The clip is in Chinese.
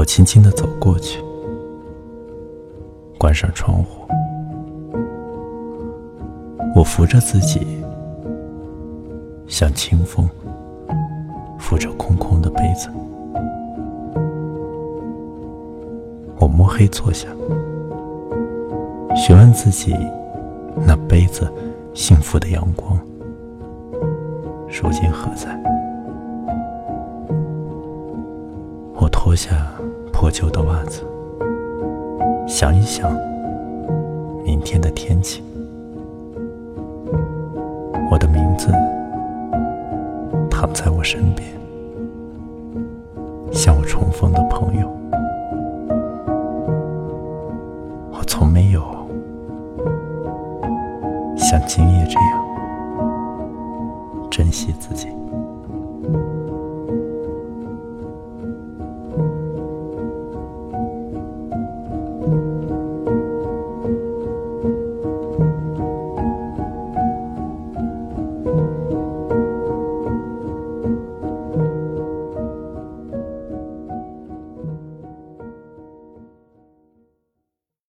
我轻轻地走过去，关上窗户。我扶着自己，像清风扶着空空的杯子。我摸黑坐下，询问自己：那杯子幸福的阳光，如今何在？下破旧的袜子，想一想明天的天气。我的名字躺在我身边，像我重逢的朋友。我从没有像今夜这样。